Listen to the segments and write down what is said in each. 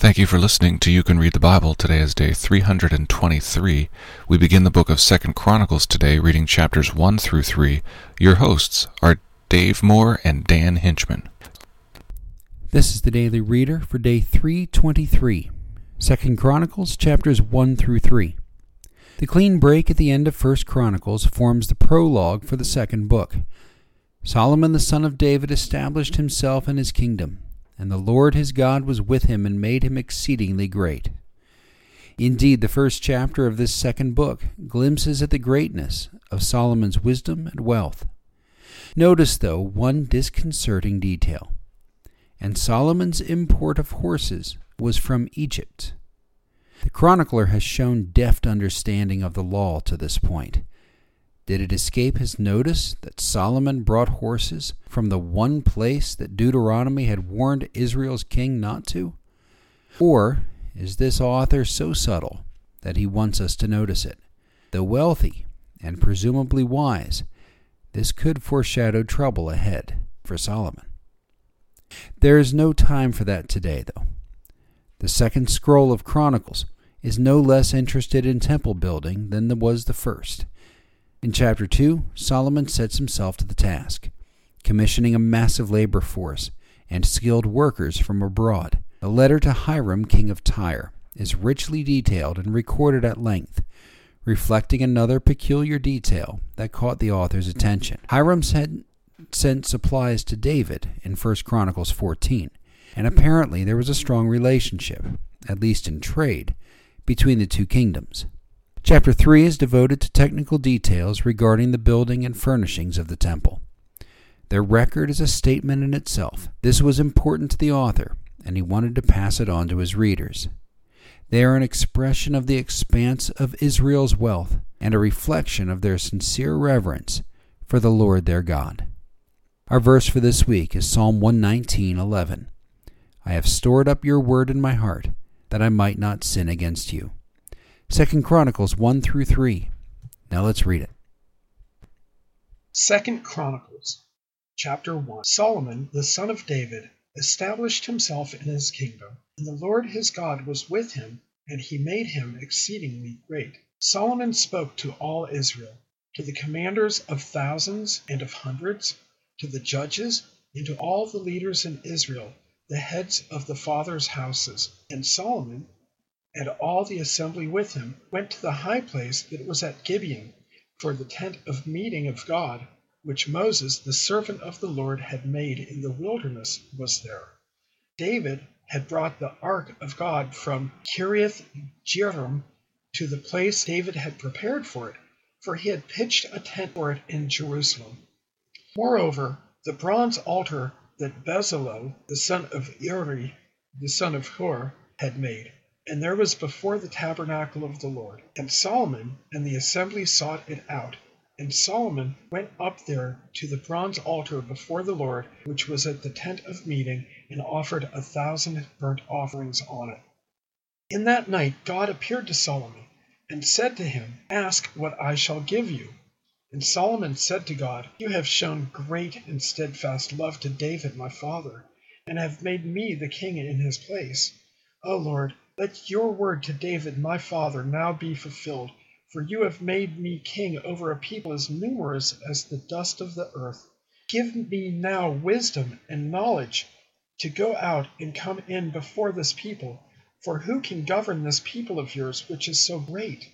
Thank you for listening to You Can Read the Bible. Today is day 323. We begin the book of Second Chronicles today, reading chapters 1 through 3. Your hosts are Dave Moore and Dan Hinchman. This is the Daily Reader for day 323. Second Chronicles chapters 1 through 3. The clean break at the end of First Chronicles forms the prologue for the second book. Solomon the son of David established himself and his kingdom and the Lord his God was with him and made him exceedingly great. Indeed, the first chapter of this second book glimpses at the greatness of Solomon's wisdom and wealth. Notice, though, one disconcerting detail. And Solomon's import of horses was from Egypt. The chronicler has shown deft understanding of the law to this point. Did it escape his notice that Solomon brought horses from the one place that Deuteronomy had warned Israel's king not to? Or is this author so subtle that he wants us to notice it? Though wealthy and presumably wise, this could foreshadow trouble ahead for Solomon. There is no time for that today, though. The second scroll of Chronicles is no less interested in temple building than was the first. In chapter 2, Solomon sets himself to the task, commissioning a massive labor force and skilled workers from abroad. A letter to Hiram, king of Tyre, is richly detailed and recorded at length, reflecting another peculiar detail that caught the author's attention. Hiram had sent supplies to David in 1 Chronicles 14, and apparently there was a strong relationship, at least in trade, between the two kingdoms. Chapter 3 is devoted to technical details regarding the building and furnishings of the temple. Their record is a statement in itself. This was important to the author, and he wanted to pass it on to his readers. They are an expression of the expanse of Israel's wealth and a reflection of their sincere reverence for the Lord their God. Our verse for this week is Psalm 119:11. I have stored up your word in my heart that I might not sin against you. Second Chronicles 1 through 3. Now let's read it. Second Chronicles chapter 1 Solomon the son of David established himself in his kingdom, and the Lord his God was with him, and he made him exceedingly great. Solomon spoke to all Israel, to the commanders of thousands and of hundreds, to the judges, and to all the leaders in Israel, the heads of the fathers' houses. And Solomon and all the assembly with him went to the high place that was at Gibeon, for the tent of meeting of God, which Moses the servant of the Lord had made in the wilderness, was there. David had brought the ark of God from Kiriath Jearim to the place David had prepared for it, for he had pitched a tent for it in Jerusalem. Moreover, the bronze altar that Bezalel, the son of Uri, the son of Hur, had made, and there was before the tabernacle of the Lord. And Solomon and the assembly sought it out. And Solomon went up there to the bronze altar before the Lord, which was at the tent of meeting, and offered a thousand burnt offerings on it. In that night God appeared to Solomon, and said to him, Ask what I shall give you. And Solomon said to God, You have shown great and steadfast love to David my father, and have made me the king in his place. O Lord, let your word to David my father now be fulfilled, for you have made me king over a people as numerous as the dust of the earth. Give me now wisdom and knowledge to go out and come in before this people, for who can govern this people of yours, which is so great?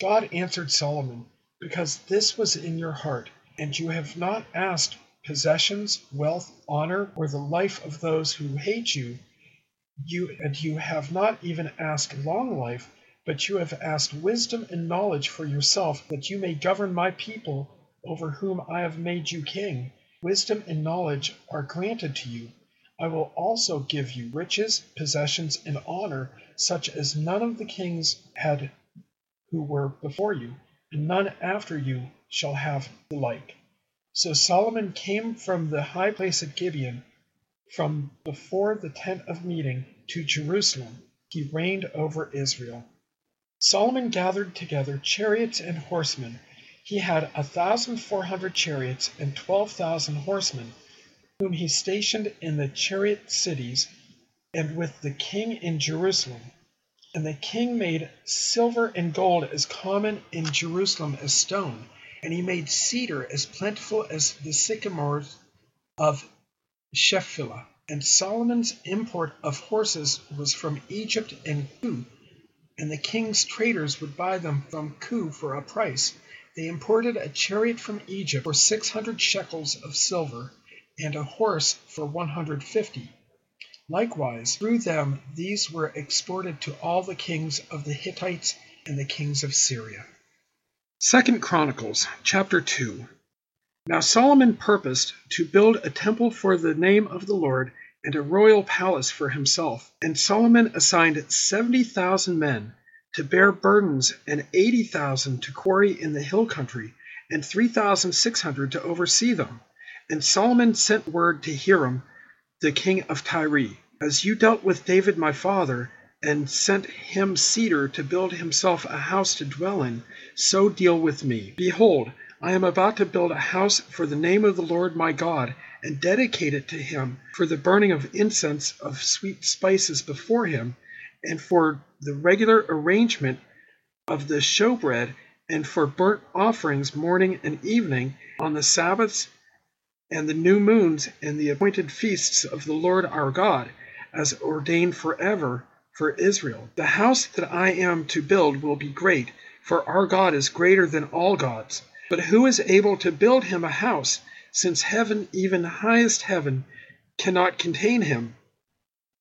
God answered Solomon, Because this was in your heart, and you have not asked possessions, wealth, honor, or the life of those who hate you you and you have not even asked long life, but you have asked wisdom and knowledge for yourself, that you may govern my people over whom I have made you king. Wisdom and knowledge are granted to you. I will also give you riches, possessions, and honor, such as none of the kings had who were before you, and none after you shall have the like. So Solomon came from the high place at Gibeon from before the tent of meeting to Jerusalem, he reigned over Israel. Solomon gathered together chariots and horsemen. He had a thousand four hundred chariots and twelve thousand horsemen, whom he stationed in the chariot cities and with the king in Jerusalem. And the king made silver and gold as common in Jerusalem as stone, and he made cedar as plentiful as the sycamores of Shephelah. And Solomon's import of horses was from Egypt and Kue, and the king's traders would buy them from Kue for a price. They imported a chariot from Egypt for six hundred shekels of silver, and a horse for one hundred fifty. Likewise, through them these were exported to all the kings of the Hittites and the kings of Syria. Second Chronicles chapter 2 Now Solomon purposed to build a temple for the name of the Lord and a royal palace for himself. And Solomon assigned seventy thousand men to bear burdens, and eighty thousand to quarry in the hill country, and three thousand six hundred to oversee them. And Solomon sent word to Hiram the king of Tyre, As you dealt with David my father, and sent him cedar to build himself a house to dwell in, so deal with me. Behold, I am about to build a house for the name of the Lord my God, and dedicate it to him for the burning of incense of sweet spices before him, and for the regular arrangement of the showbread, and for burnt offerings morning and evening, on the Sabbaths and the new moons and the appointed feasts of the Lord our God, as ordained forever for Israel. The house that I am to build will be great, for our God is greater than all gods. But who is able to build him a house, since heaven, even highest heaven, cannot contain him?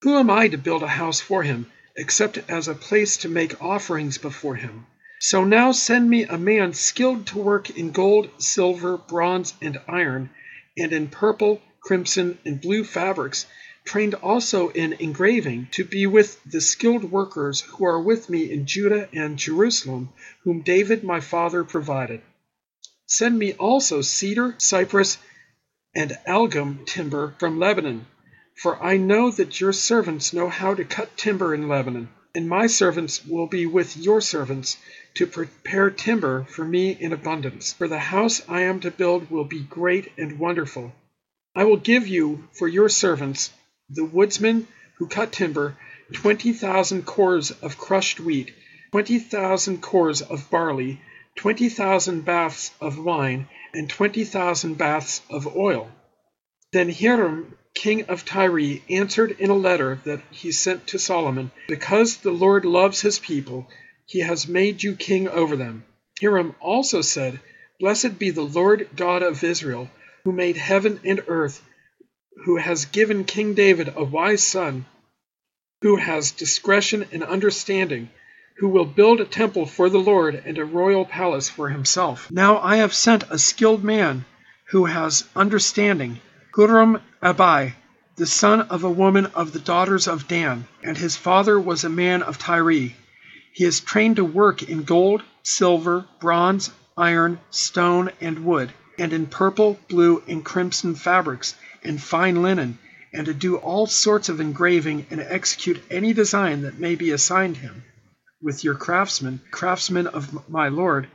Who am I to build a house for him, except as a place to make offerings before him? So now send me a man skilled to work in gold, silver, bronze, and iron and in purple, crimson, and blue fabrics, trained also in engraving, to be with the skilled workers who are with me in Judah and Jerusalem, whom David my father provided. Send me also cedar, cypress, and algum timber from Lebanon, for I know that your servants know how to cut timber in Lebanon, and my servants will be with your servants to prepare timber for me in abundance. For the house I am to build will be great and wonderful. I will give you for your servants, the woodsmen who cut timber, twenty thousand cors of crushed wheat, twenty thousand cors of barley, twenty thousand baths of wine, and twenty thousand baths of oil. Then Hiram, king of Tyre, answered in a letter that he sent to Solomon, Because the Lord loves his people, he has made you king over them. Hiram also said, Blessed be the Lord God of Israel, who made heaven and earth, who has given King David a wise son, who has discretion and understanding, who will build a temple for the Lord and a royal palace for himself. Now I have sent a skilled man who has understanding, Huram Abai, the son of a woman of the daughters of Dan, and his father was a man of Tyre. He is trained to work in gold, silver, bronze, iron, stone, and wood, and in purple, blue, and crimson fabrics, and fine linen, and to do all sorts of engraving and execute any design that may be assigned him, with your craftsmen, craftsmen of my lord,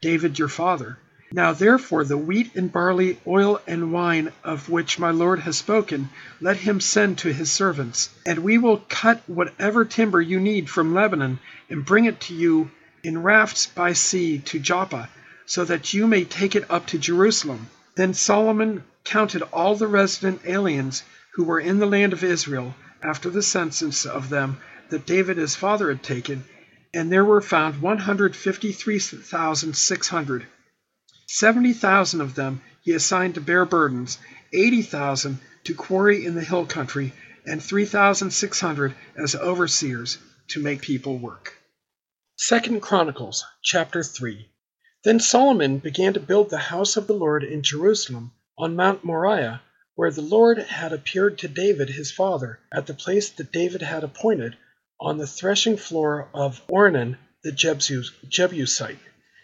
David your father. Now therefore the wheat and barley, oil and wine of which my lord has spoken, let him send to his servants. And we will cut whatever timber you need from Lebanon, and bring it to you in rafts by sea to Joppa, so that you may take it up to Jerusalem. Then Solomon counted all the resident aliens who were in the land of Israel, after the census of them that David his father had taken, and there were found one hundred fifty three thousand six hundred. Seventy thousand of them he assigned to bear burdens, eighty thousand to quarry in the hill country, and three thousand six hundred as overseers to make people work. Second Chronicles chapter 3 Then Solomon began to build the house of the Lord in Jerusalem on Mount Moriah, where the Lord had appeared to David his father, at the place that David had appointed, on the threshing floor of Ornan the Jebusite.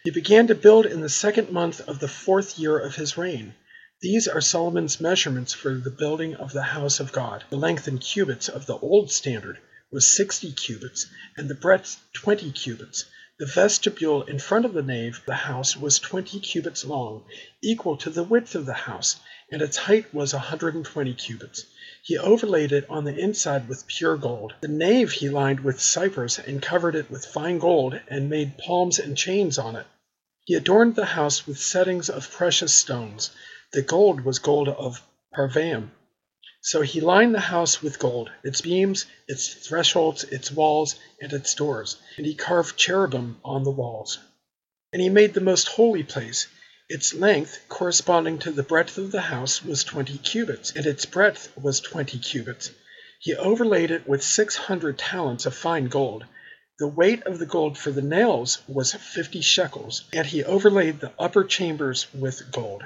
He began to build in the second month of the fourth year of his reign. These are Solomon's measurements for the building of the house of God. The length in cubits of the old standard was sixty cubits, and the breadth twenty cubits. The vestibule in front of the nave of the house was twenty cubits long, equal to the width of the house, and its height was a hundred and twenty cubits. He overlaid it on the inside with pure gold. The nave he lined with cypress and covered it with fine gold and made palms and chains on it. He adorned the house with settings of precious stones. The gold was gold of Parvaim. So he lined the house with gold, its beams, its thresholds, its walls, and its doors, and he carved cherubim on the walls. And he made the most holy place. Its length, corresponding to the breadth of the house, was twenty cubits, and its breadth was twenty cubits. He overlaid it with six hundred talents of fine gold. The weight of the gold for the nails was fifty shekels, and he overlaid the upper chambers with gold.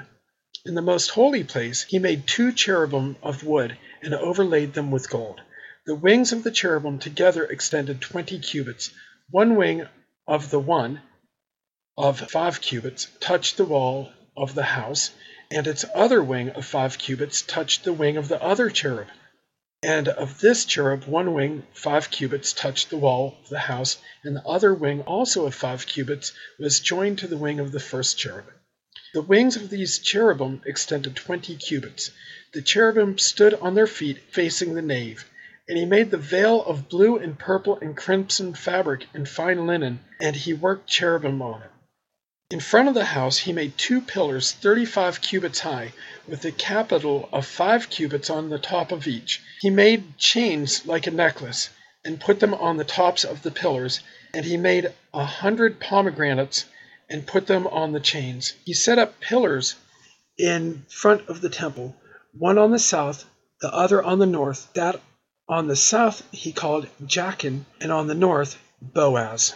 In the most holy place he made two cherubim of wood, and overlaid them with gold. The wings of the cherubim together extended twenty cubits. One wing of the one, of five cubits, touched the wall of the house, and its other wing of five cubits touched the wing of the other cherub. And of this cherub one wing, five cubits, touched the wall of the house, and the other wing, also of five cubits, was joined to the wing of the first cherub. The wings of these cherubim extended twenty cubits. The cherubim stood on their feet facing the nave. And he made the veil of blue and purple and crimson fabric and fine linen, and he worked cherubim on it. In front of the house he made two pillars thirty-five cubits high, with a capital of five cubits on the top of each. He made chains like a necklace, and put them on the tops of the pillars, and he made a hundred pomegranates and put them on the chains. He set up pillars in front of the temple, one on the south, the other on the north. That on the south he called Jachin, and on the north Boaz.